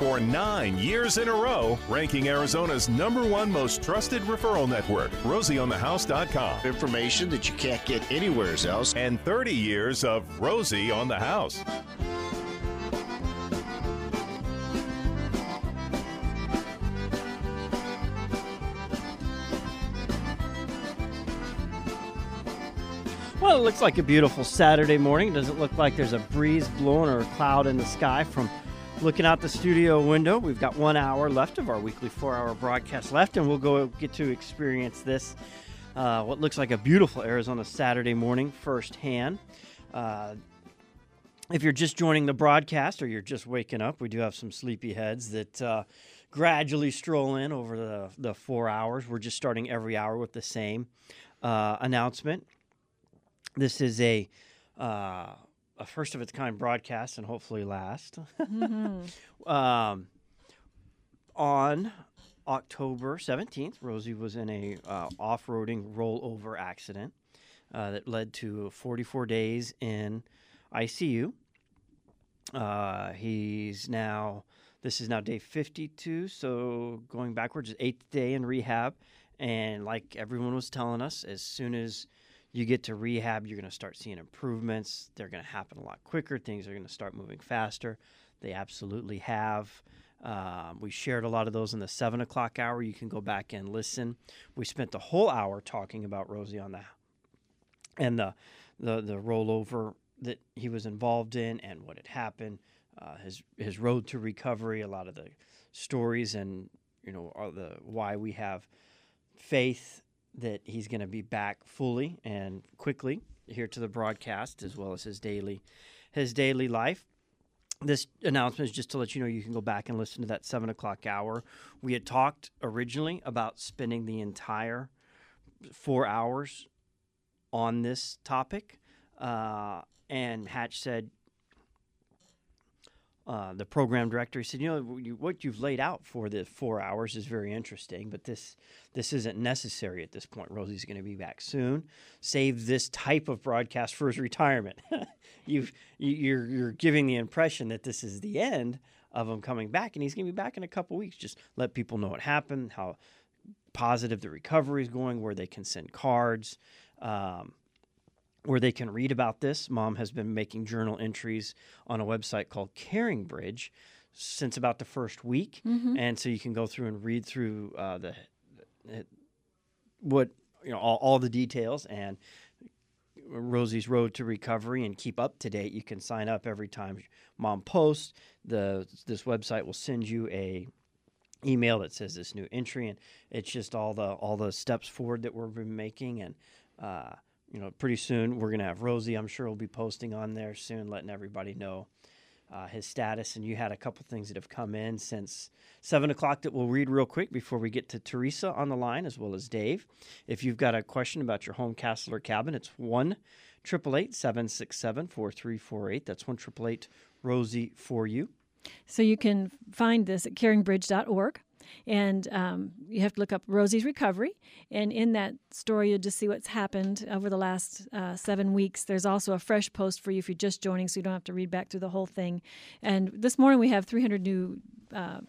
for nine years in a row, ranking Arizona's number one most trusted referral network, RosieOnTheHouse.com. Information that you can't get anywhere else. And 30 years of Rosie on the House. Well, it looks like a beautiful Saturday morning. Doesn't look like there's a breeze blowing or a cloud in the sky from looking out the studio window. We've got one hour left of our weekly four hour broadcast left, and we'll go get to experience this, uh, what looks like a beautiful Arizona Saturday morning firsthand. Uh, if you're just joining the broadcast or you're just waking up, we do have some sleepy heads that uh, gradually stroll in over the, the four hours. We're just starting every hour with the same uh, announcement. This is a uh, a first of its kind broadcast and hopefully last. mm-hmm. um, on October 17th, Rosie was in a uh, off-roading rollover accident uh, that led to 44 days in ICU. Uh, he's now this is now day 52, so going backwards, eighth day in rehab. And like everyone was telling us, as soon as you get to rehab, you're going to start seeing improvements. They're going to happen a lot quicker. Things are going to start moving faster. They absolutely have. Um, we shared a lot of those in the seven o'clock hour. You can go back and listen. We spent the whole hour talking about Rosie on the and the the the rollover that he was involved in and what had happened. Uh, his his road to recovery. A lot of the stories and you know all the why we have faith that he's going to be back fully and quickly here to the broadcast as well as his daily his daily life. This announcement is just to let you know you can go back and listen to that seven o'clock hour. We had talked originally about spending the entire four hours on this topic uh, and hatch said uh, the program director. He said, "You know, you, what you've laid out for the four hours is very interesting, but this this isn't necessary at this point. Rosie's going to be back soon. Save this type of broadcast for his retirement. You've you're you're giving the impression that this is the end of him coming back, and he's going to be back in a couple weeks. Just let people know what happened, how positive the recovery is going, where they can send cards." Um, where they can read about this. Mom has been making journal entries on a website called Caring Bridge since about the first week, mm-hmm. and so you can go through and read through uh, the, the, what you know all, all the details and Rosie's Road to Recovery and keep up to date. You can sign up every time Mom posts. The this website will send you a email that says this new entry, and it's just all the all the steps forward that we've been making and. Uh, you know, pretty soon we're going to have Rosie. I'm sure will be posting on there soon, letting everybody know uh, his status. And you had a couple things that have come in since seven o'clock that we'll read real quick before we get to Teresa on the line as well as Dave. If you've got a question about your home, castle, or cabin, it's one one triple eight seven six seven four three four eight. That's one triple eight Rosie for you. So you can find this at caringbridge.org. And um, you have to look up Rosie's recovery. And in that story, you'll just see what's happened over the last uh, seven weeks. There's also a fresh post for you if you're just joining, so you don't have to read back through the whole thing. And this morning, we have 300 new. Uh,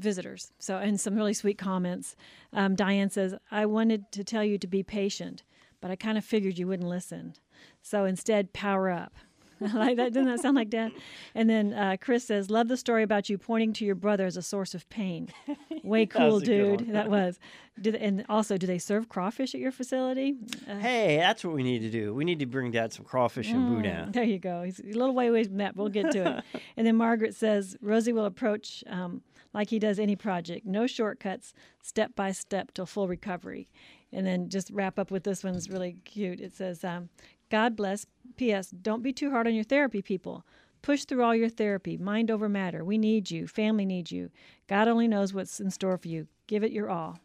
visitors so and some really sweet comments um, diane says i wanted to tell you to be patient but i kind of figured you wouldn't listen so instead power up like that doesn't that sound like dad? And then uh, Chris says, "Love the story about you pointing to your brother as a source of pain. Way cool, that dude. that was. Did, and also, do they serve crawfish at your facility? Uh, hey, that's what we need to do. We need to bring Dad some crawfish and mm, boudin. There you go. He's a little way away from that. But we'll get to it. and then Margaret says Rosie will approach. Um, like he does any project, no shortcuts, step by step till full recovery. And then just wrap up with this one's really cute. It says, um, God bless. P.S. Don't be too hard on your therapy people. Push through all your therapy, mind over matter. We need you. Family needs you. God only knows what's in store for you. Give it your all.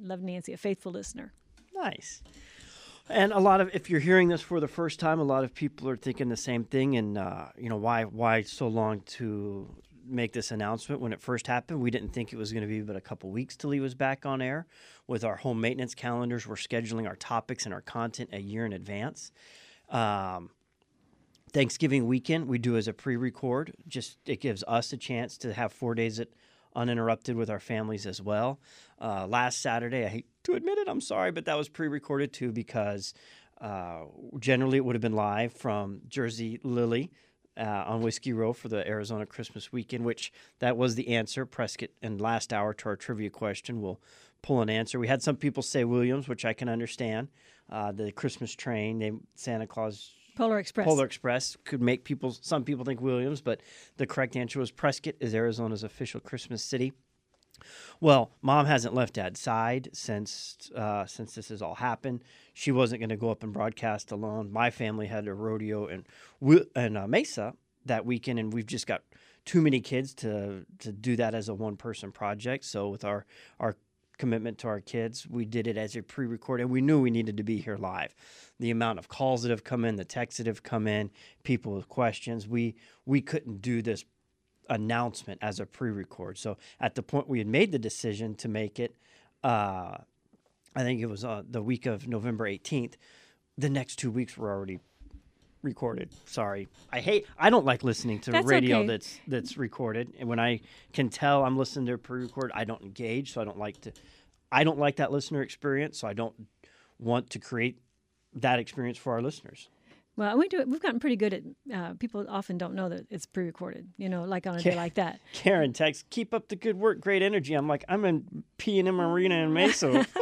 Love Nancy, a faithful listener. Nice. And a lot of, if you're hearing this for the first time, a lot of people are thinking the same thing. And uh, you know, why why so long to make this announcement when it first happened? We didn't think it was going to be but a couple weeks till he was back on air. With our home maintenance calendars, we're scheduling our topics and our content a year in advance. Um, Thanksgiving weekend we do as a pre-record. Just it gives us a chance to have four days at uninterrupted with our families as well. Uh, last Saturday, I hate to admit it, I'm sorry, but that was pre-recorded too because uh, generally it would have been live from Jersey Lilly. Uh, on Whiskey Row for the Arizona Christmas weekend, which that was the answer. Prescott and last hour to our trivia question we'll pull an answer. We had some people say Williams, which I can understand. Uh, the Christmas train, they Santa Claus Polar Express. Polar Express could make people. Some people think Williams, but the correct answer was Prescott is Arizona's official Christmas city. Well, mom hasn't left dad's side since uh, since this has all happened. She wasn't going to go up and broadcast alone. My family had a rodeo in in uh, Mesa that weekend, and we've just got too many kids to to do that as a one person project. So with our our commitment to our kids, we did it as a pre record, and we knew we needed to be here live. The amount of calls that have come in, the texts that have come in, people with questions, we we couldn't do this announcement as a pre-record. So at the point we had made the decision to make it, uh, I think it was uh, the week of November 18th. The next two weeks were already recorded. Sorry, I hate. I don't like listening to That's radio okay. that's that's recorded. And when I can tell I'm listening to a pre-record, I don't engage. So I don't like to. I don't like that listener experience. So I don't want to create that experience for our listeners. Well, we do it. We've gotten pretty good at. Uh, people often don't know that it's pre-recorded. You know, like on a day like that. Karen text, keep up the good work, great energy. I'm like, I'm in P and M Arena in Mesa. if,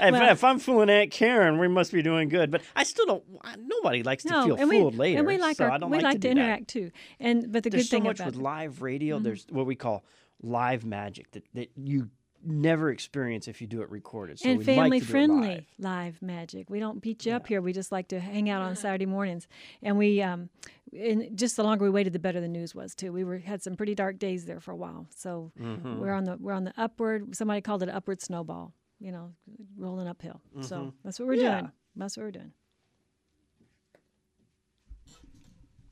Well- if I'm fooling Aunt Karen, we must be doing good. But I still don't. Nobody likes to feel and fooled we later. and we like so our I don't we like, like, to, to, that. interact too. And but the good thing about There's good so thing much about with live radio. Mm-hmm. There's what we call live magic that, that you never experience if you do it recorded. So and we like family to do it friendly live. live. magic. We don't beat you up here. We just like to hang out on Saturday mornings, and we um, and just the longer we waited, the better the news was too. We were had some pretty dark days there for a while, so Mm-hmm. we're on the we're on the upward. Somebody called it upward snowball. You know, rolling uphill. So that's what we're Mm-hmm. Yeah. doing. That's what we're doing.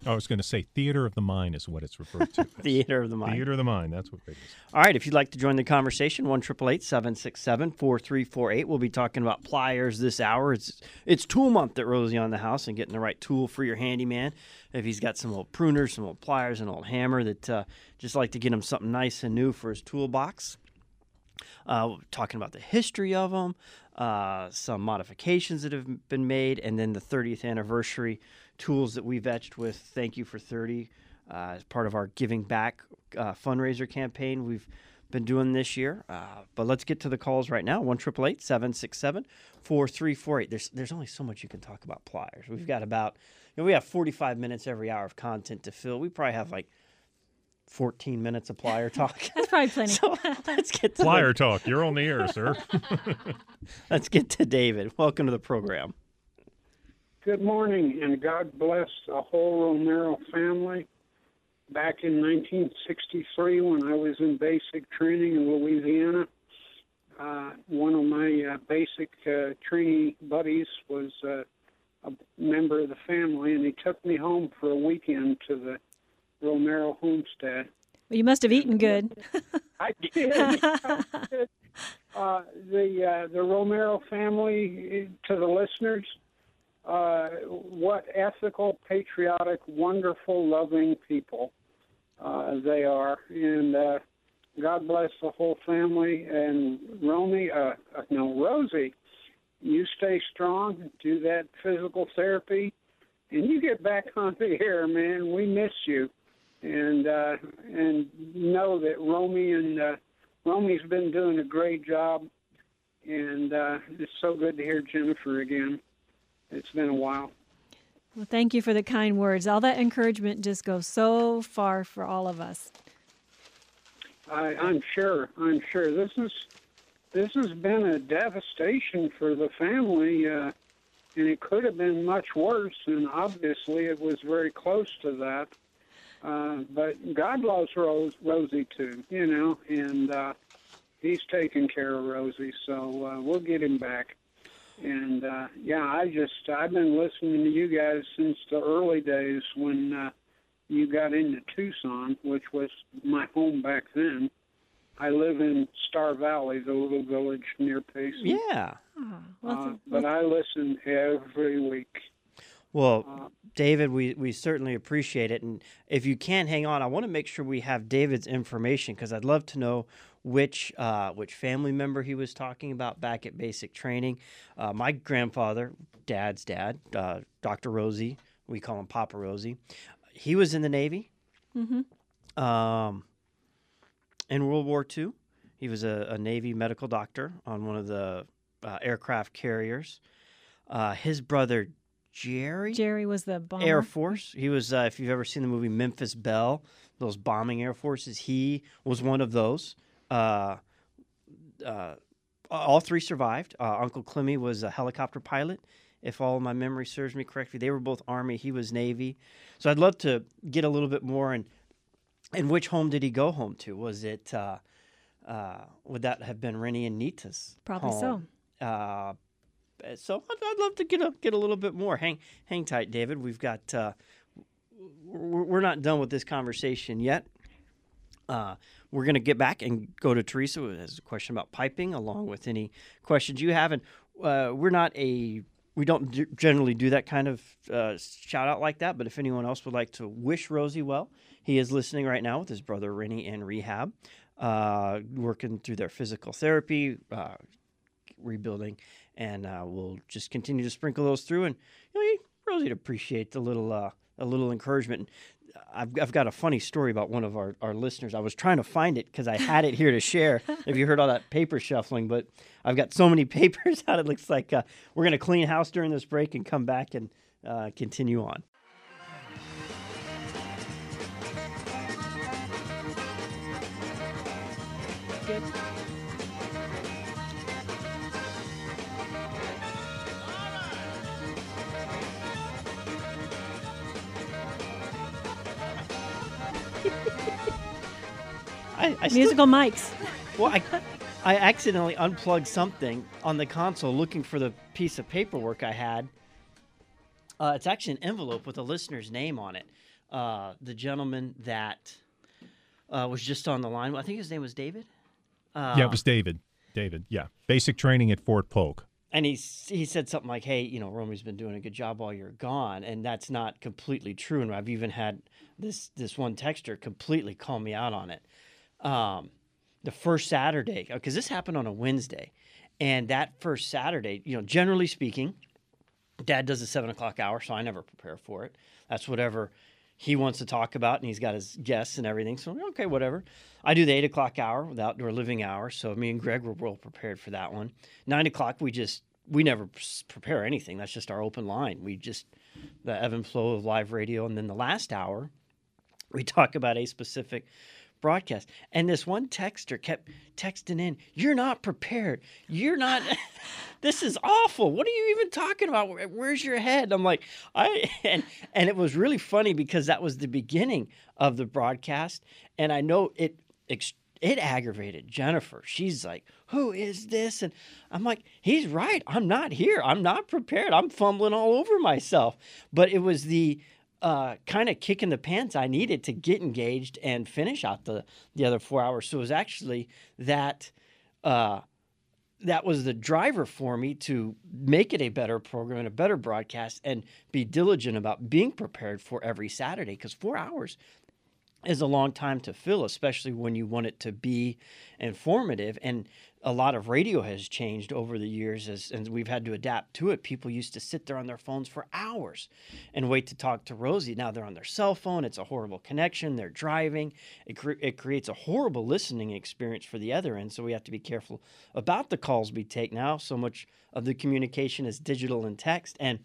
I was going to say theater of the mind is what it's referred to. Theater of the mind. Theater of the mind. That's what it is. All right, if you'd like to join the conversation, one triple eight seven six seven four three four eight. We'll be talking about pliers this hour. It's it's tool month at Rosie on the house and getting the right tool for your handyman. If he's got some old pruners, some old pliers, an old hammer that uh, just like to get him something nice and new for his toolbox. Uh, talking about the history of them, uh, some modifications that have been made, and then the 30th anniversary tools that we've etched with Thank You for 30 uh, as part of our Giving Back uh, fundraiser campaign we've been doing this year. Uh, but let's get to the calls right now 1 767 4348. There's There's only so much you can talk about pliers. We've got about, you know, we have 45 minutes every hour of content to fill. We probably have like 14 minutes of plier talk. That's probably plenty. So let's get to Flyer talk. You're on the air, sir. Let's get to David. Welcome to the program. Good morning, and God bless the whole Romero family. Back in 1963, when I was in basic training in Louisiana, uh, one of my uh, basic uh, trainee buddies was uh, a member of the family, and he took me home for a weekend to the Romero homestead. Well, you must have eaten good. I did. I did. Uh, the uh, the Romero family, eh, to the listeners, uh, what ethical, patriotic, wonderful, loving people uh, they are, and uh, God bless the whole family. And Romey, uh, uh, no Rosie, you stay strong, do that physical therapy, and you get back on the air, man. We miss you and uh, and know that Romey and uh, Romey's been doing a great job, and uh, it's so good to hear Jennifer again. It's been a while. Well, thank you for the kind words. All that encouragement just goes so far for all of us. I, I'm sure. I'm sure this is this has been a devastation for the family, uh, and it could have been much worse. And obviously, it was very close to that. Uh, but God loves Rose, Rosie too, you know, and uh, He's taking care of Rosie, so uh, we'll get him back. And uh, yeah, I just I've been listening to you guys since the early days when uh, you got into Tucson, which was my home back then. I live in Star Valley, the little village near Payson. Yeah. Well, Uh, but I listen every week. Well, David, we, we certainly appreciate it. And if you can hang on, I want to make sure we have David's information because I'd love to know which uh, which family member he was talking about back at basic training. Uh, my grandfather, dad's dad, uh, Dr. Rosie, we call him Papa Rosie, he was in the Navy. Mm-hmm. Um, in World War II, he was a, a Navy medical doctor on one of the uh, aircraft carriers. Uh, his brother Jerry, Jerry was the bomber. Air Force. He was, uh, if you've ever seen the movie Memphis Belle, those bombing air forces, he was one of those. Uh, uh, all three survived. Uh, Uncle Clemmy was a helicopter pilot, if all my memory serves me correctly. They were both Army. He was Navy. So I'd love to get a little bit more. And and which home did he go home to? Was it uh, uh, would that have been Rennie and Nita's? Probably home? Uh, so I'd, I'd love to get a get a little bit more. Hang hang tight, David. We've got uh, we're, we're not done with this conversation yet. Uh, we're going to get back and go to Teresa who has a question about piping, along with any questions you have. And uh, we're not a we don't do, generally do that kind of uh, shout out like that. But if anyone else would like to wish Rosie well, he is listening right now with his brother Rennie in rehab, uh, working through their physical therapy, uh, rebuilding, and uh, we'll just continue to sprinkle those through. And you know, Rosie'd appreciate the little uh, a little encouragement. I've, I've got a funny story about one of our, our listeners. I was trying to find it because I had it here to share. if you heard all that paper shuffling, but I've got so many papers out. It looks like uh, we're going to clean house during this break and come back and uh, continue on. Good. I, I still- Musical mics. Well, I, I accidentally unplugged something on the console looking for the piece of paperwork I had. Uh, it's actually an envelope with a listener's name on it. Uh, the gentleman that uh, was just on the line, I think his name was David. Uh, yeah, it was David. David, yeah. Basic training at Fort Polk. and he he said something like, "Hey, you know, Romey's been doing a good job while you're gone," and that's not completely true. And I've even had this this one texture completely call me out on it. Um, the first Saturday, because this happened on a Wednesday, and that first Saturday, you know, generally speaking, Dad does the seven o'clock hour, so I never prepare for it. That's whatever he wants to talk about, and he's got his guests and everything. So okay, whatever. I do the eight o'clock hour, the outdoor living hour. So me and Greg were well prepared for that one. Nine o'clock, we just we never prepare anything. That's just our open line. We just the ebb and flow of live radio, and then the last hour, we talk about a specific broadcast. And this one texter kept texting in, "You're not prepared. You're not. this is awful. What are you even talking about? Where- Where's your head?" I'm like, I and and it was really funny because that was the beginning of the broadcast, and I know it. It aggravated Jennifer. She's like, "Who is this?" And I'm like, "He's right. I'm not here. I'm not prepared. I'm fumbling all over myself." But it was the uh, kind of kick in the pants I needed to get engaged and finish out the the other four hours. So it was actually that uh, that was the driver for me to make it a better program and a better broadcast and be diligent about being prepared for every Saturday because four hours is a long time to fill, especially when you want it to be informative. And a lot of radio has changed over the years, as and we've had to adapt to it. People used to sit there on their phones for hours and wait to talk to Rosie. Now they're on their cell phone. It's a horrible connection. They're driving. It cre- it creates a horrible listening experience for the other end. So we have to be careful about the calls we take now. So much of the communication is digital and text, and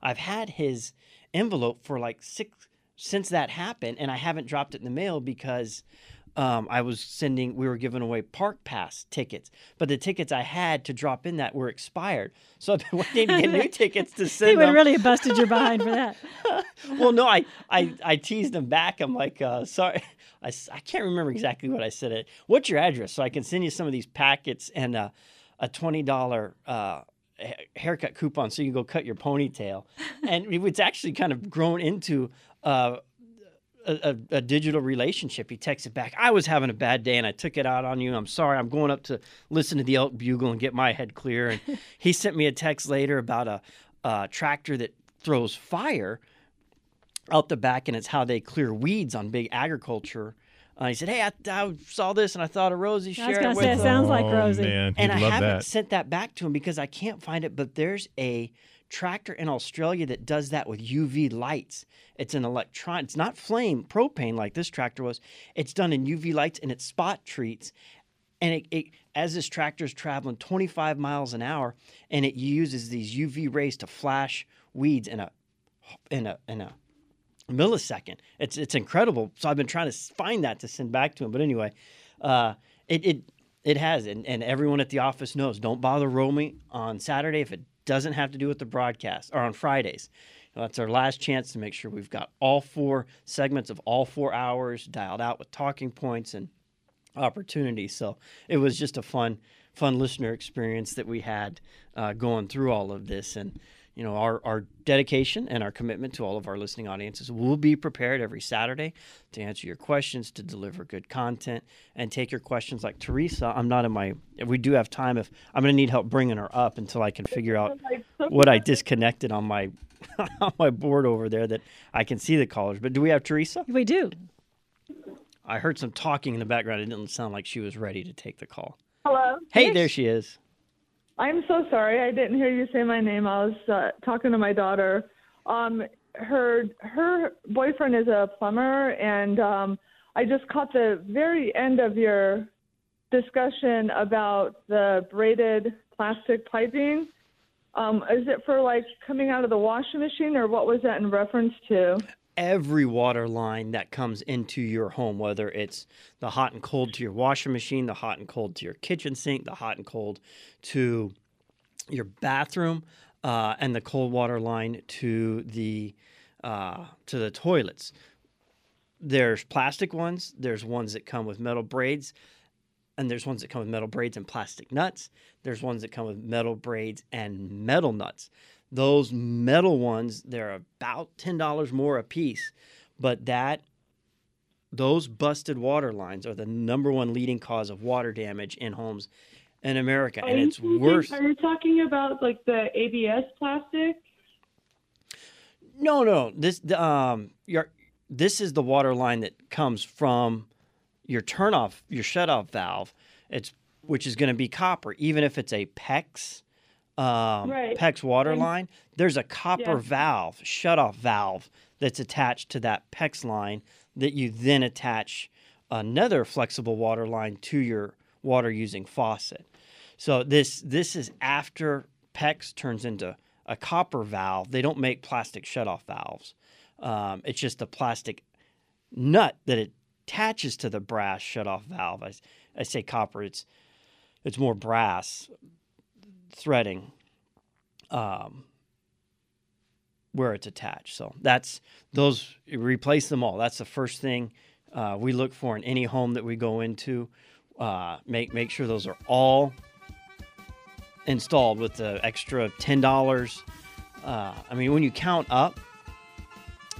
I've had his envelope for like six since that happened, and I haven't dropped it in the mail because um, I was sending. We were giving away park pass tickets, but the tickets I had to drop in that were expired. So I've been waiting to get new tickets to send would them. really have busted your behind for that. well, no, I, I I teased him back. I'm like, uh, sorry, I can't remember exactly what I said. It. What's your address so I can send you some of these packets and uh, a twenty dollar. Uh, haircut coupon so you can go cut your ponytail and it's actually kind of grown into uh, a, a, a digital relationship. He texted back, I was having a bad day and I took it out on you. I'm sorry. I'm going up to listen to the Elk Bugle and get my head clear. And he sent me a text later about a, uh tractor that throws fire out the back, and it's how they clear weeds on big agriculture. Uh, he said, "Hey, I, I saw this and I thought of Rosie I was share gonna it with say, it sounds like oh, Rosie. man, and I haven't that. sent that back to him because I can't find it. But there's a tractor in Australia that does that with UV lights. It's an electron. It's not flame propane like this tractor was. It's done in UV lights and it spot treats. And it, it as this tractor is traveling 25 miles an hour, and it uses these UV rays to flash weeds in a in a in a millisecond. It's it's incredible. So I've been trying to find that to send back to him. But anyway, uh, it it it has, and, and everyone at the office knows. Don't bother roaming on Saturday if it doesn't have to do with the broadcast, or on Fridays. That's our last chance to make sure we've got all four segments of all four hours dialed out with talking points and opportunities. So it was just a fun, fun listener experience that we had uh, going through all of this. And, you know, our, our dedication and our commitment to all of our listening audiences We'll be prepared every Saturday to answer your questions, to deliver good content, and take your questions like Teresa. I'm not in my, we do have time, if I'm going to need help bringing her up until I can figure out what I disconnected on my. on my board over there that I can see the callers. But do we have Teresa? We do. I heard some talking in the background. It didn't sound like she was ready to take the call. Hello. Hey, there she is. I'm so sorry. I didn't hear you say my name. I was uh, talking to my daughter. Um, her her boyfriend is a plumber, and um, I just caught the very end of your discussion about the braided plastic piping. Um, is it for like coming out of the washing machine, or what was that in reference to? Every water line that comes into your home, whether it's the hot and cold to your washing machine, the hot and cold to your kitchen sink, the hot and cold to your bathroom, uh, and the cold water line to the uh, to the toilets. There's plastic ones. There's ones that come with metal braids, and there's ones that come with metal braids and plastic nuts. There's ones that come with metal braids and metal nuts. Those metal ones, they're about ten dollars more a piece, but that those busted water lines are the number one leading cause of water damage in homes in America, and it's worse. Are you talking about like the ABS plastic? No, no. This um your this is the water line that comes from your turnoff, your shutoff valve. It's which is going to be copper, even if it's a PEX um, Right. PEX water line. There's a copper Yeah. valve, shutoff valve that's attached to that PEX line that you then attach another flexible water line to your water using faucet. So this this is after PEX turns into a copper valve. They don't make plastic shutoff valves. Um, it's just a plastic nut that attaches to the brass shutoff valve. I, I say copper. It's it's more brass threading um, where it's attached. So that's those. Replace them all. That's the first thing uh, we look for in any home that we go into. Uh, make make sure those are all installed with the extra ten dollars. Uh, I mean, when you count up,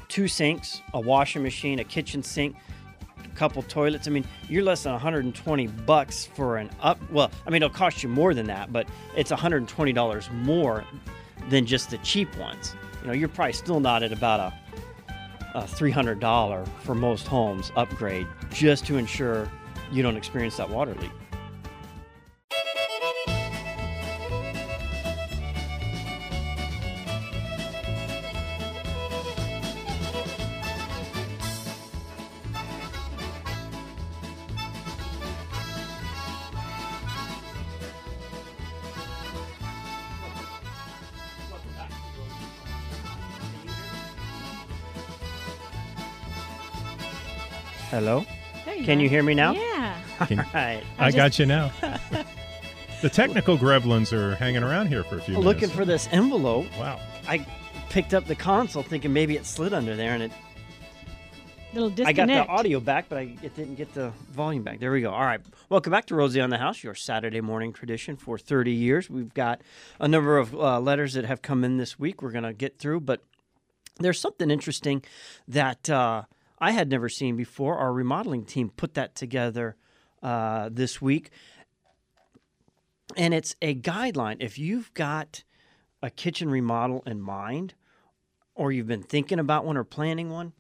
two sinks, a washing machine, a kitchen sink, couple toilets. I mean, you're less than 120 bucks for an up. Well, I mean, it'll cost you more than that, but it's 120 dollars more than just the cheap ones. You know, you're probably still not at about a a $300 for most homes upgrade just to ensure you don't experience that water leak. Can you hear me now? Yeah. Can- All right. I just- got you now. the technical gremlins are hanging around here for a few Looking minutes. for this envelope. Wow. I picked up the console thinking maybe it slid under there and it Little disconnect. I got the audio back, but I it didn't get the volume back. There we go. All right. Welcome back to Rosie on the House, your Saturday morning tradition for 30 years. We've got a number of uh, letters that have come in this week we're going to get through, but there's something interesting that uh, I had never seen before. Our remodeling team put that together uh, this week. And it's a guideline. If you've got a kitchen remodel in mind, or you've been thinking about one or planning one,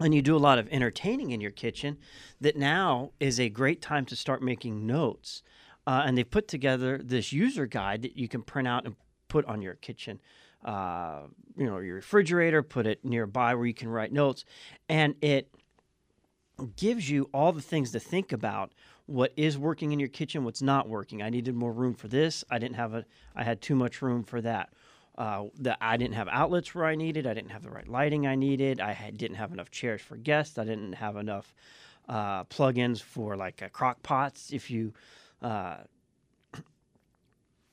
and you do a lot of entertaining in your kitchen, that now is a great time to start making notes. Uh, and they've put together this user guide that you can print out and put on your kitchen, uh, you know, your refrigerator, put it nearby where you can write notes, and it gives you all the things to think about what is working in your kitchen what's not working. I needed more room for this. I didn't have a i had too much room for that. Uh, that i didn't have outlets where i needed. I didn't have the right lighting i needed. I had, didn't have enough chairs for guests. I didn't have enough uh, plug-ins for like uh, crock pots. If you uh,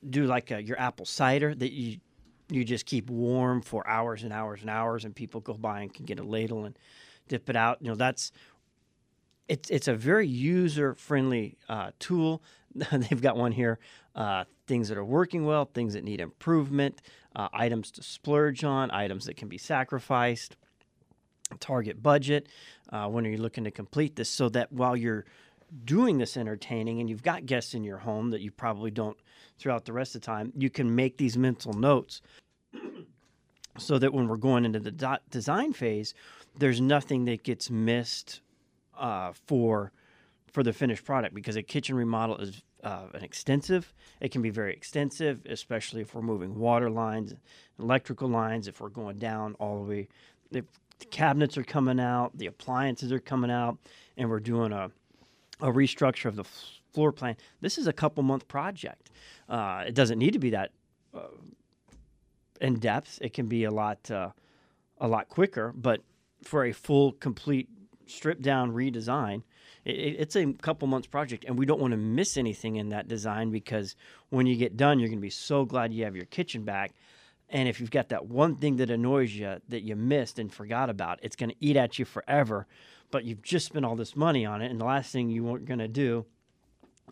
do like uh, your apple cider that you you just keep warm for hours and hours and hours and people go by and can get a ladle and dip it out you know that's it's it's a very user friendly uh, tool. They've got one here: uh, things that are working well, things that need improvement, uh, items to splurge on, items that can be sacrificed, target budget. Uh, when are you looking to complete this? So that while you're doing this entertaining and you've got guests in your home that you probably don't throughout the rest of the time, you can make these mental notes so that when we're going into the design phase, there's nothing that gets missed uh, for for the finished product because a kitchen remodel is uh, an extensive. It can be very extensive, especially if we're moving water lines, electrical lines. If we're going down all the way, if the cabinets are coming out, the appliances are coming out, and we're doing a a restructure of the floor plan. This is a couple month project. Uh, it doesn't need to be that uh, in depth. It can be a lot uh, a lot quicker, but for a full complete stripped down redesign. It, it's a couple months project, and we don't want to miss anything in that design because when you get done, you're going to be so glad you have your kitchen back. And if you've got that one thing that annoys you that you missed and forgot about, it's going to eat at you forever. But you've just spent all this money on it, and the last thing you weren't going to do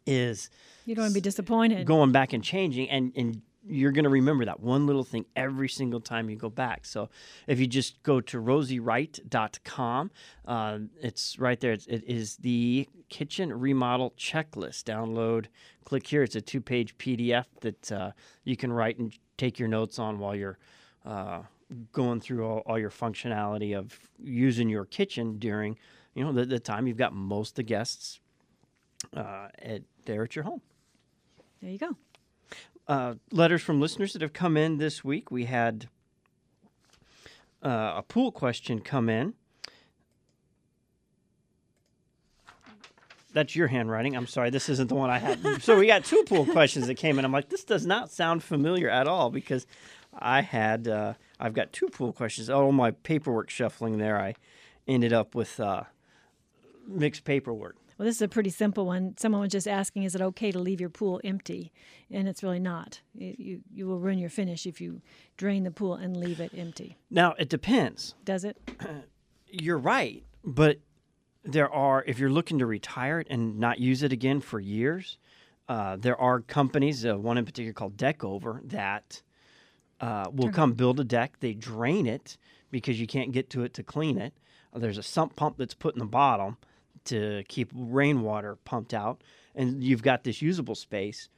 is you don't want to be disappointed going back and changing and and you're going to remember that one little thing every single time you go back. So if you just go to rosiewright.com, uh, it's right there. It's, it is the kitchen remodel checklist. Download, click here. It's a two page PDF that uh, you can write and take your notes on while you're uh, going through all, all, your functionality of using your kitchen during you know the, the time you've got most of the guests uh, at, there at your home. There you go uh, letters from listeners that have come in this week. We had uh, a pool question come in. That's your handwriting. I'm sorry, this isn't the one I had. so we got two pool questions that came in. I'm like, this does not sound familiar at all because I had uh, I've got two pool questions. All my paperwork shuffling there, I ended up with uh, mixed paperwork. Well, this is a pretty simple one. Someone was just asking, is it okay to leave your pool empty? And it's really not. It, you, you will ruin your finish if you drain the pool and leave it empty. Now, it depends. Does it? You're right. But there are, if you're looking to retire it and not use it again for years, uh, there are companies, uh, one in particular called Deckover, that uh, will come build a deck. They drain it because you can't get to it to clean it. there's a sump pump that's put in the bottom to keep rainwater pumped out, and you've got this usable space,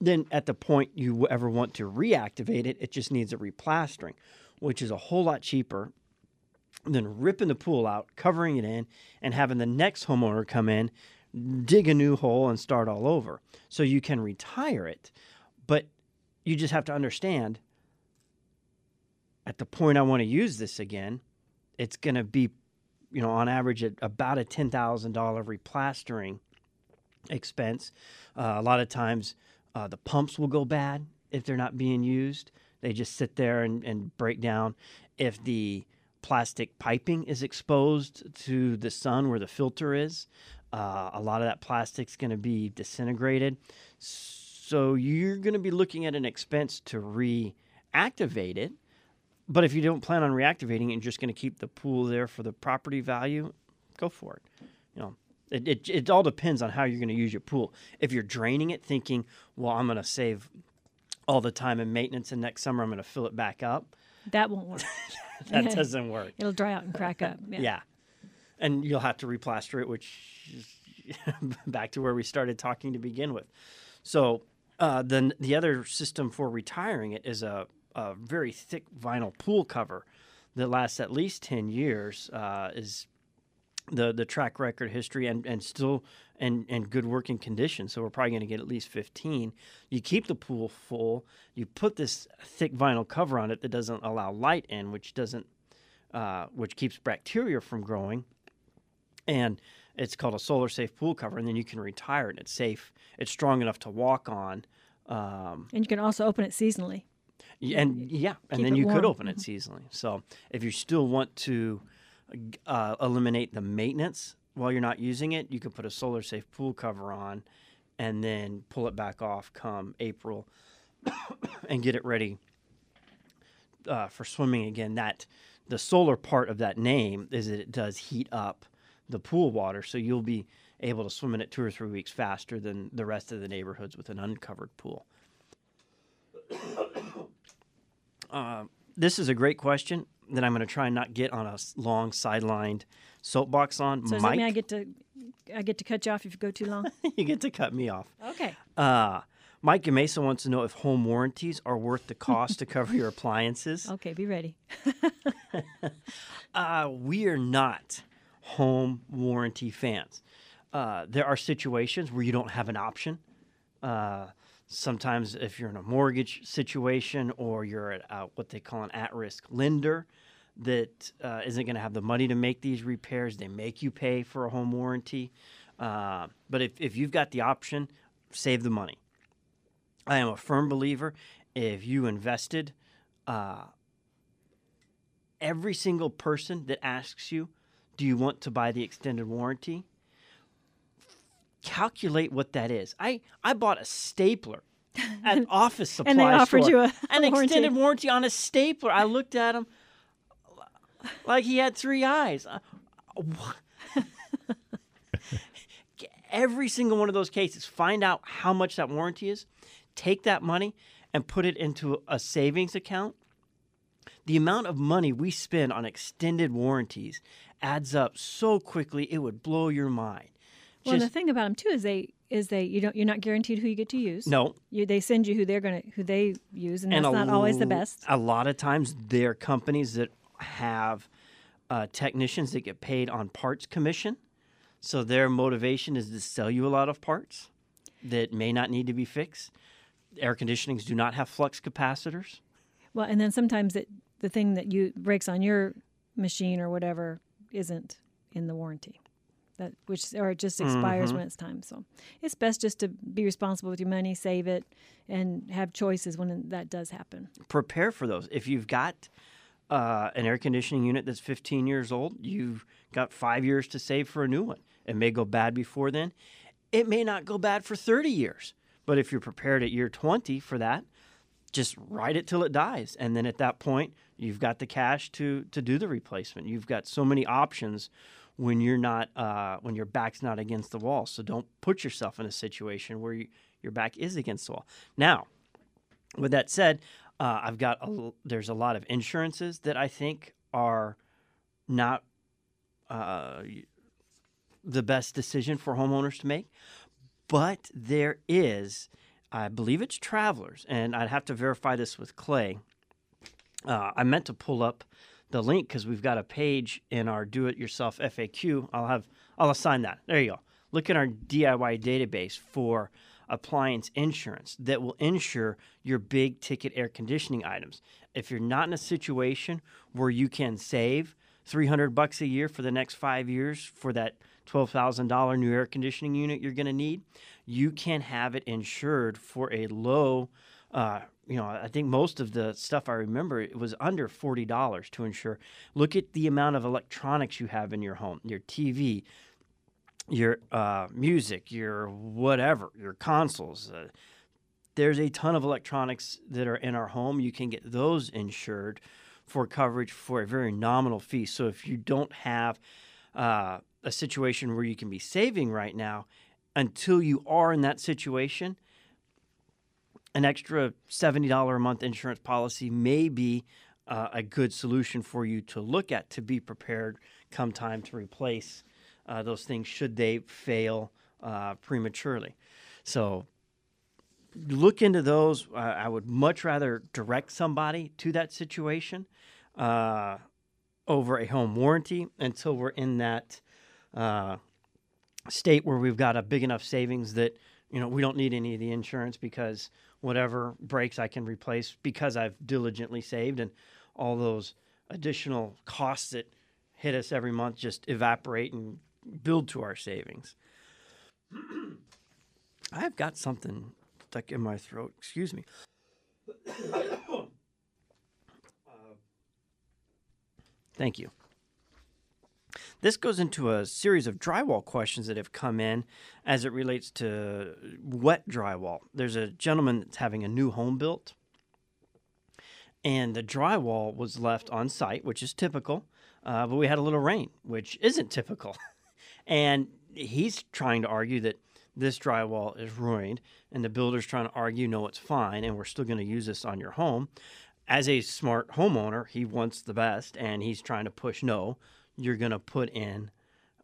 then at the point you ever want to reactivate it, it just needs a replastering, which is a whole lot cheaper than ripping the pool out, covering it in, and having the next homeowner come in, dig a new hole, and start all over. So you can retire it, but you just have to understand at the point I want to use this again, it's going to be you know, on average, at about a ten thousand dollar replastering expense. Uh, a lot of times, uh, the pumps will go bad if they're not being used. They just sit there and, and break down. If the plastic piping is exposed to the sun where the filter is, uh, a lot of that plastic's going to be disintegrated. So you're going to be looking at an expense to reactivate it but if you don't plan on reactivating it and just going to keep the pool there for the property value, go for it. You know, it, it, it all depends on how you're going to use your pool. If you're draining it thinking, well, I'm going to save all the time and maintenance and next summer I'm going to fill it back up. That won't work. that doesn't work. It'll dry out and crack up. Yeah. yeah. And you'll have to replaster it, which is back to where we started talking to begin with. So uh, then the other system for retiring it is a a very thick vinyl pool cover that lasts at least 10 years uh, is the the track record history and, and still and and good working condition. So we're probably going to get at least 15. You keep the pool full. You put this thick vinyl cover on it that doesn't allow light in, which doesn't uh, which keeps bacteria from growing. And it's called a solar safe pool cover, and then you can retire it. And It's safe. It's strong enough to walk on. Um, And you can also open it seasonally. And yeah, and then you could open it seasonally. So if you still want to uh, eliminate the maintenance while you're not using it, you could put a solar safe pool cover on, and then pull it back off come April, and get it ready uh, for swimming again. That the solar part of that name is that it does heat up the pool water, so you'll be able to swim in it two or three weeks faster than the rest of the neighborhoods with an uncovered pool. Uh, this is a great question that I'm going to try and not get on a long sidelined soapbox on. So does Mike, that mean I get to I get to cut you off if you go too long? you get to cut me off. okay. Uh, Mike Mesa wants to know if home warranties are worth the cost to cover your appliances. Okay, be ready. Uh, we are not home warranty fans. Uh, there are situations where you don't have an option. Uh, sometimes, if you're in a mortgage situation or you're at uh, what they call an at risk lender that uh, not going to have the money to make these repairs, they make you pay for a home warranty. Uh, but if, if you've got the option, save the money. I am a firm believer if you invested uh, every single person that asks you, Do you want to buy the extended warranty? Calculate what that is. I, I bought a stapler at office supply And they offered store, you a an warranty. extended warranty on a stapler. I looked at him like he had three eyes. Uh, Every single one of those cases, find out how much that warranty is, take that money and put it into a savings account the amount of money we spend on extended warranties adds up so quickly it would blow your mind. Well, the thing about them too is they is they you don't you're not guaranteed who you get to use. no, You, they send you who they're gonna who they use, and and that's not always the best. A lot of times, they're companies that have uh, technicians that get paid on parts commission, so their motivation is to sell you a lot of parts that may not need to be fixed. Air conditionings do not have flux capacitors. Well, and then sometimes it the thing that you breaks on your machine or whatever isn't in the warranty. That which or it just expires Mm-hmm. when it's time. So it's best just to be responsible with your money, save it, and have choices when that does happen. prepare for those. If you've got uh, an air conditioning unit that's 15 years old, you've got five years to save for a new one. It may go bad before then. It may not go bad for 30 years. But if you're prepared at year 20 for that, just ride it till it dies. And then at that point, you've got the cash to, to do the replacement. You've got so many options when you're not uh, when your back's not against the wall. So don't put yourself in a situation where you, your back is against the wall. Now, with that said, uh, I've got a, there's a lot of insurances that I think are not uh, the best decision for homeowners to make, but there is, I believe it's Travelers, and I'd have to verify this with Clay. Uh, I meant to pull up the link because we've got a page in our do-it-yourself FAQ. I'll have I'll assign that. There you go. Look in our DIY database for appliance insurance that will insure your big ticket air conditioning items. If you're not in a situation where you can save 300 bucks a year for the next 5 years for that $12,000 new air conditioning unit you're going to need, you can have it insured for a low uh, you know, I think most of the stuff I remember it was under forty dollars to insure. Look at the amount of electronics you have in your home, your TV, your uh, music, your whatever, your consoles. Uh, there's a ton of electronics that are in our home. You can get those insured for coverage for a very nominal fee. So if you don't have uh, a situation where you can be saving right now, until you are in that situation, an extra $70 a month insurance policy may be uh, a good solution for you to look at to be prepared come time to replace uh, those things should they fail uh, prematurely. So look into those. Uh, I would much rather direct somebody to that situation uh, over a home warranty until we're in that uh, state where we've got a big enough savings that you know we don't need any of the insurance because whatever breaks I can replace because I've diligently saved and all those additional costs that hit us every month just evaporate and build to our savings. I've got something stuck in my throat. Excuse me. Uh, thank you. This goes into a series of drywall questions that have come in as it relates to wet drywall. There's a gentleman that's having a new home built, and the drywall was left on site, which is typical, uh, but we had a little rain, which isn't typical. and he's trying to argue that this drywall is ruined, and the builder's trying to argue, no, it's fine, and we're still going to use this on your home. As a smart homeowner, he wants the best, and he's trying to push no you're going to put in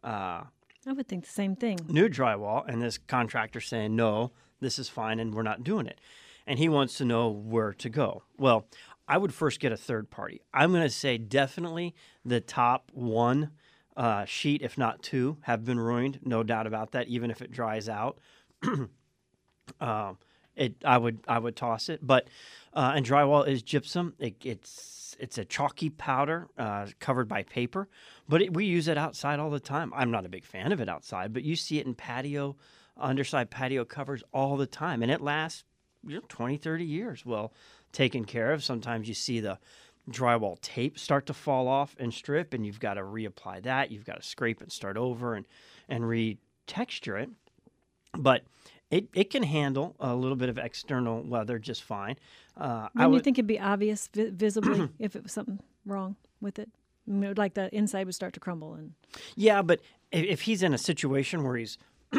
uh, I would think the same thing. new drywall, and this contractor saying, no, this is fine, and we're not doing it. And he wants to know where to go. Well, I would first get a third party. I'm going to say definitely the top one uh, sheet, if not two, have been ruined. No doubt about that. Even if it dries out, um, it I would I would toss it. But uh, and drywall is gypsum. It, it's it's a chalky powder uh, covered by paper, but it, we use it outside all the time. I'm not a big fan of it outside, but you see it in patio, underside patio covers all the time, and it lasts you know, 20, 30 years well taken care of. Sometimes you see the drywall tape start to fall off and strip, and you've got to reapply that. You've got to scrape and start over and and retexture it. But it, it can handle a little bit of external weather just fine. Uh, I Wouldn't you would, think it'd be obvious vi- visibly if it was something wrong with it? Like the inside would start to crumble and yeah, but if, if he's in a situation where he's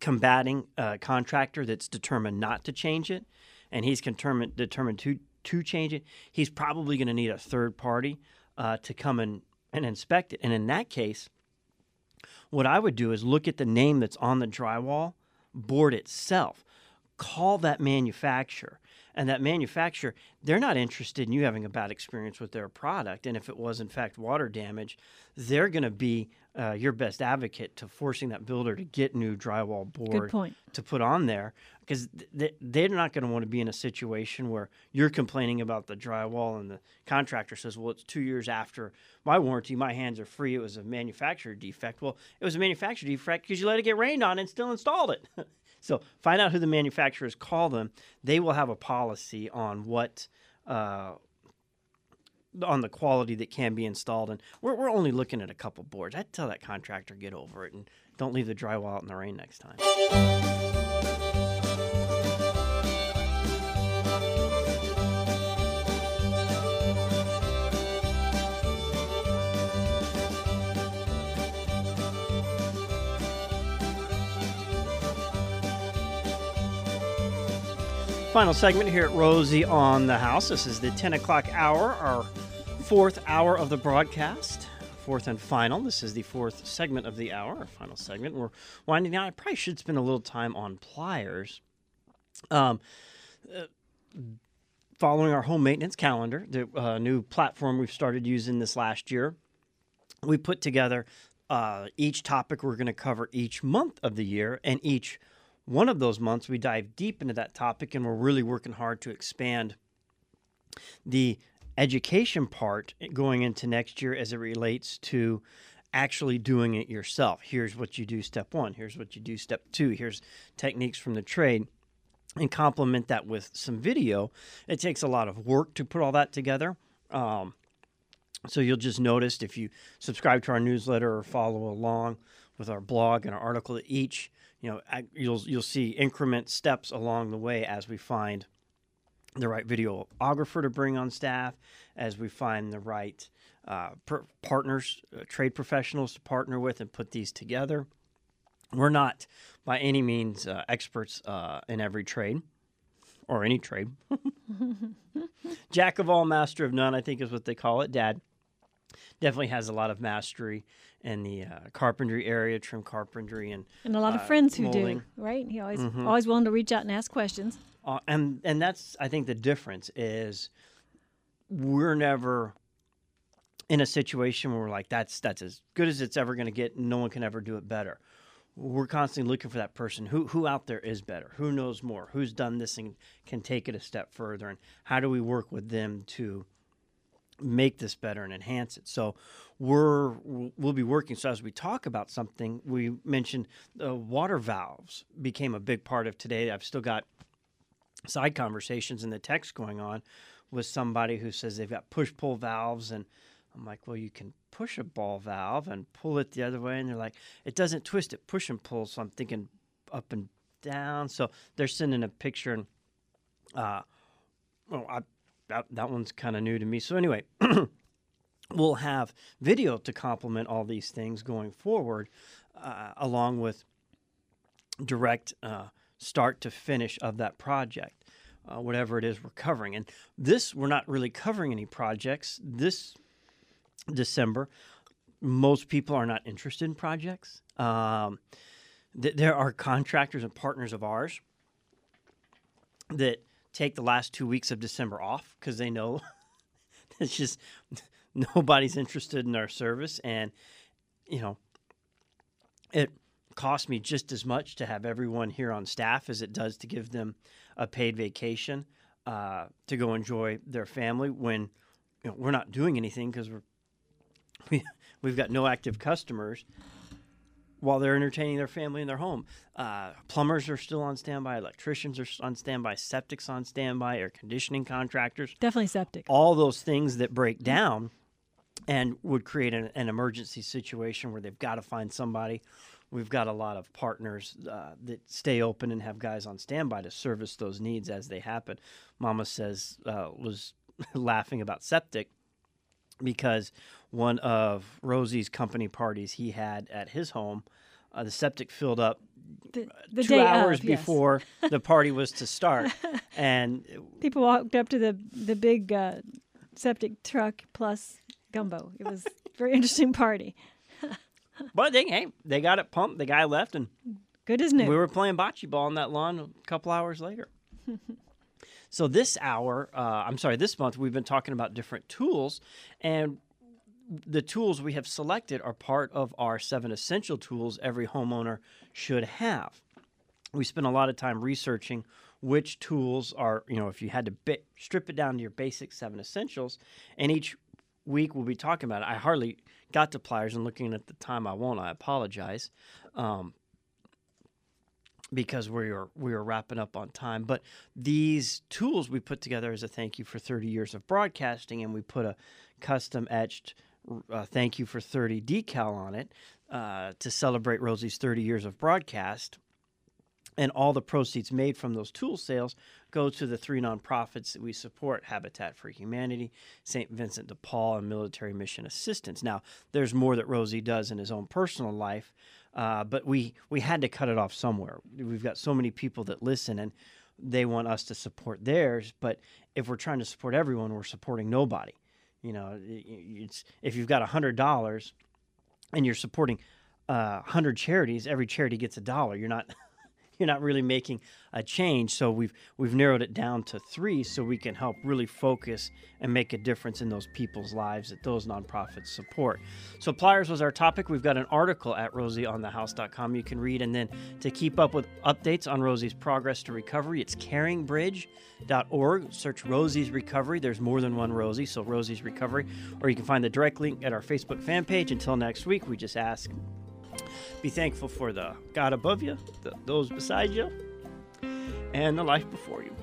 combating a contractor that's determined not to change it, and he's determined determined to to change it, he's probably going to need a third party uh, to come and, and inspect it. And in that case, what I would do is look at the name that's on the drywall board itself. Call that manufacturer. And that manufacturer, they're not interested in you having a bad experience with their product. And if it was, in fact, water damage, they're going to be uh, your best advocate to forcing that builder to get new drywall board point. to put on there because th- they're not going to want to be in a situation where you're complaining about the drywall and the contractor says, well, it's two years after my warranty, my hands are free. It was a manufacturer defect. Well, it was a manufacturer defect because you let it get rained on and still installed it. so find out who the manufacturers call them. They will have a policy on what. Uh, on the quality that can be installed, and we're, we're only looking at a couple boards. I'd tell that contractor get over it and don't leave the drywall out in the rain next time. Final segment here at Rosie on the House. This is the 10 o'clock hour, our fourth hour of the broadcast. Fourth and final. This is the fourth segment of the hour, our final segment. We're winding down. I probably should spend a little time on pliers. Um, uh, following our home maintenance calendar, the uh, new platform we've started using this last year, we put together uh, each topic we're going to cover each month of the year, and each one of those months we dive deep into that topic, and we're really working hard to expand the education part going into next year as it relates to actually doing it yourself. Here's what you do step one, here's what you do step two, here's techniques from the trade. And complement that with some video. It takes a lot of work to put all that together. Um, so you'll just notice if you subscribe to our newsletter or follow along with our blog and our article each, you know you'll you'll see increment steps along the way as we find the right videographer to bring on staff, as we find the right uh, per- partners, uh, trade professionals to partner with and put these together. We're not by any means uh, experts uh, in every trade or any trade. Jack of all, master of none, I think is what they call it, Dad. Definitely has a lot of mastery in the uh, carpentry area, trim carpentry, and And a lot of uh, friends who molding. do, right? He always Mhm. always willing to reach out and ask questions. Uh, and and that's I think the difference is we're never in a situation where we're like that's that's as good as it's ever going to get. No one can ever do it better. We're constantly looking for that person who who out there is better, who knows more, who's done this and can take it a step further, and how do we work with them to make this better and enhance it. So we're we'll be working. So as we talk about something, we mentioned the water valves became a big part of today. I've still got side conversations in the text going on with somebody who says they've got push pull valves and I'm like, well, you can push a ball valve and pull it the other way, and they're like, it doesn't twist, it push and pull. So I'm thinking up and down. So they're sending a picture, and uh, well, I, that that one's kind of new to me. So anyway, we'll have video to complement all these things going forward, uh, along with direct uh, start to finish of that project, uh, whatever it is we're covering. And this, we're not really covering any projects this December. Most people are not interested in projects. Um, th- there are contractors and partners of ours that take the last two weeks of December off because they know it's just nobody's interested in our service. And, you know, it costs me just as much to have everyone here on staff as it does to give them a paid vacation uh, to go enjoy their family when you know, we're not doing anything because we're we, we've got no active customers while they're entertaining their family in their home. Uh, plumbers are still on standby, electricians are on standby, septics on standby, air conditioning contractors Definitely septic. all those things that break down and would create an, an emergency situation where they've got to find somebody. We've got a lot of partners uh, that stay open and have guys on standby to service those needs as they happen. Mama says uh, was laughing about septic because one of Rosie's company parties he had at his home, uh, the septic filled up The, the two hours of, yes. before the party was to start, and people walked up to the the big uh, septic truck plus gumbo. It was a very interesting party. but they hey, they got it pumped. The guy left, and Good as new. we were playing bocce ball on that lawn a couple hours later. So this hour, uh, I'm sorry, this month we've been talking about different tools, and the tools we have selected are part of our seven essential tools every homeowner should have. We spent a lot of time researching which tools are, you know, if you had to bi- strip it down to your basic seven essentials, and each week we'll be talking about it. I hardly got to pliers, and looking at the time, I won't. I apologize. Um, because we are we are wrapping up on time. But these tools we put together as a thank you for 30 years of broadcasting, and we put a custom etched uh, thank you for 30 decal on it uh, to celebrate Rosie's 30 years of broadcast. And all the proceeds made from those tool sales go to the three nonprofits that we support Habitat for Humanity, St. Vincent de Paul, and Military Mission Assistance. Now, there's more that Rosie does in his own personal life, uh, but we, we had to cut it off somewhere. We've got so many people that listen and they want us to support theirs, but if we're trying to support everyone, we're supporting nobody. You know, it's if you've got $100 and you're supporting uh, 100 charities, every charity gets a dollar. You're not you're not really making a change. So we've we've narrowed it down to three, so we can help really focus and make a difference in those people's lives that those nonprofits support. So pliers was our topic. We've got an article at rosieonthehouse.com you can read, and then to keep up with updates on Rosie's progress to recovery, it's caringbridge.org. Search Rosie's Recovery. There's more than one Rosie, so Rosie's Recovery, or you can find the direct link at our Facebook fan page. Until next week, we just ask be thankful for the God above you, the, those beside you, and the life before you.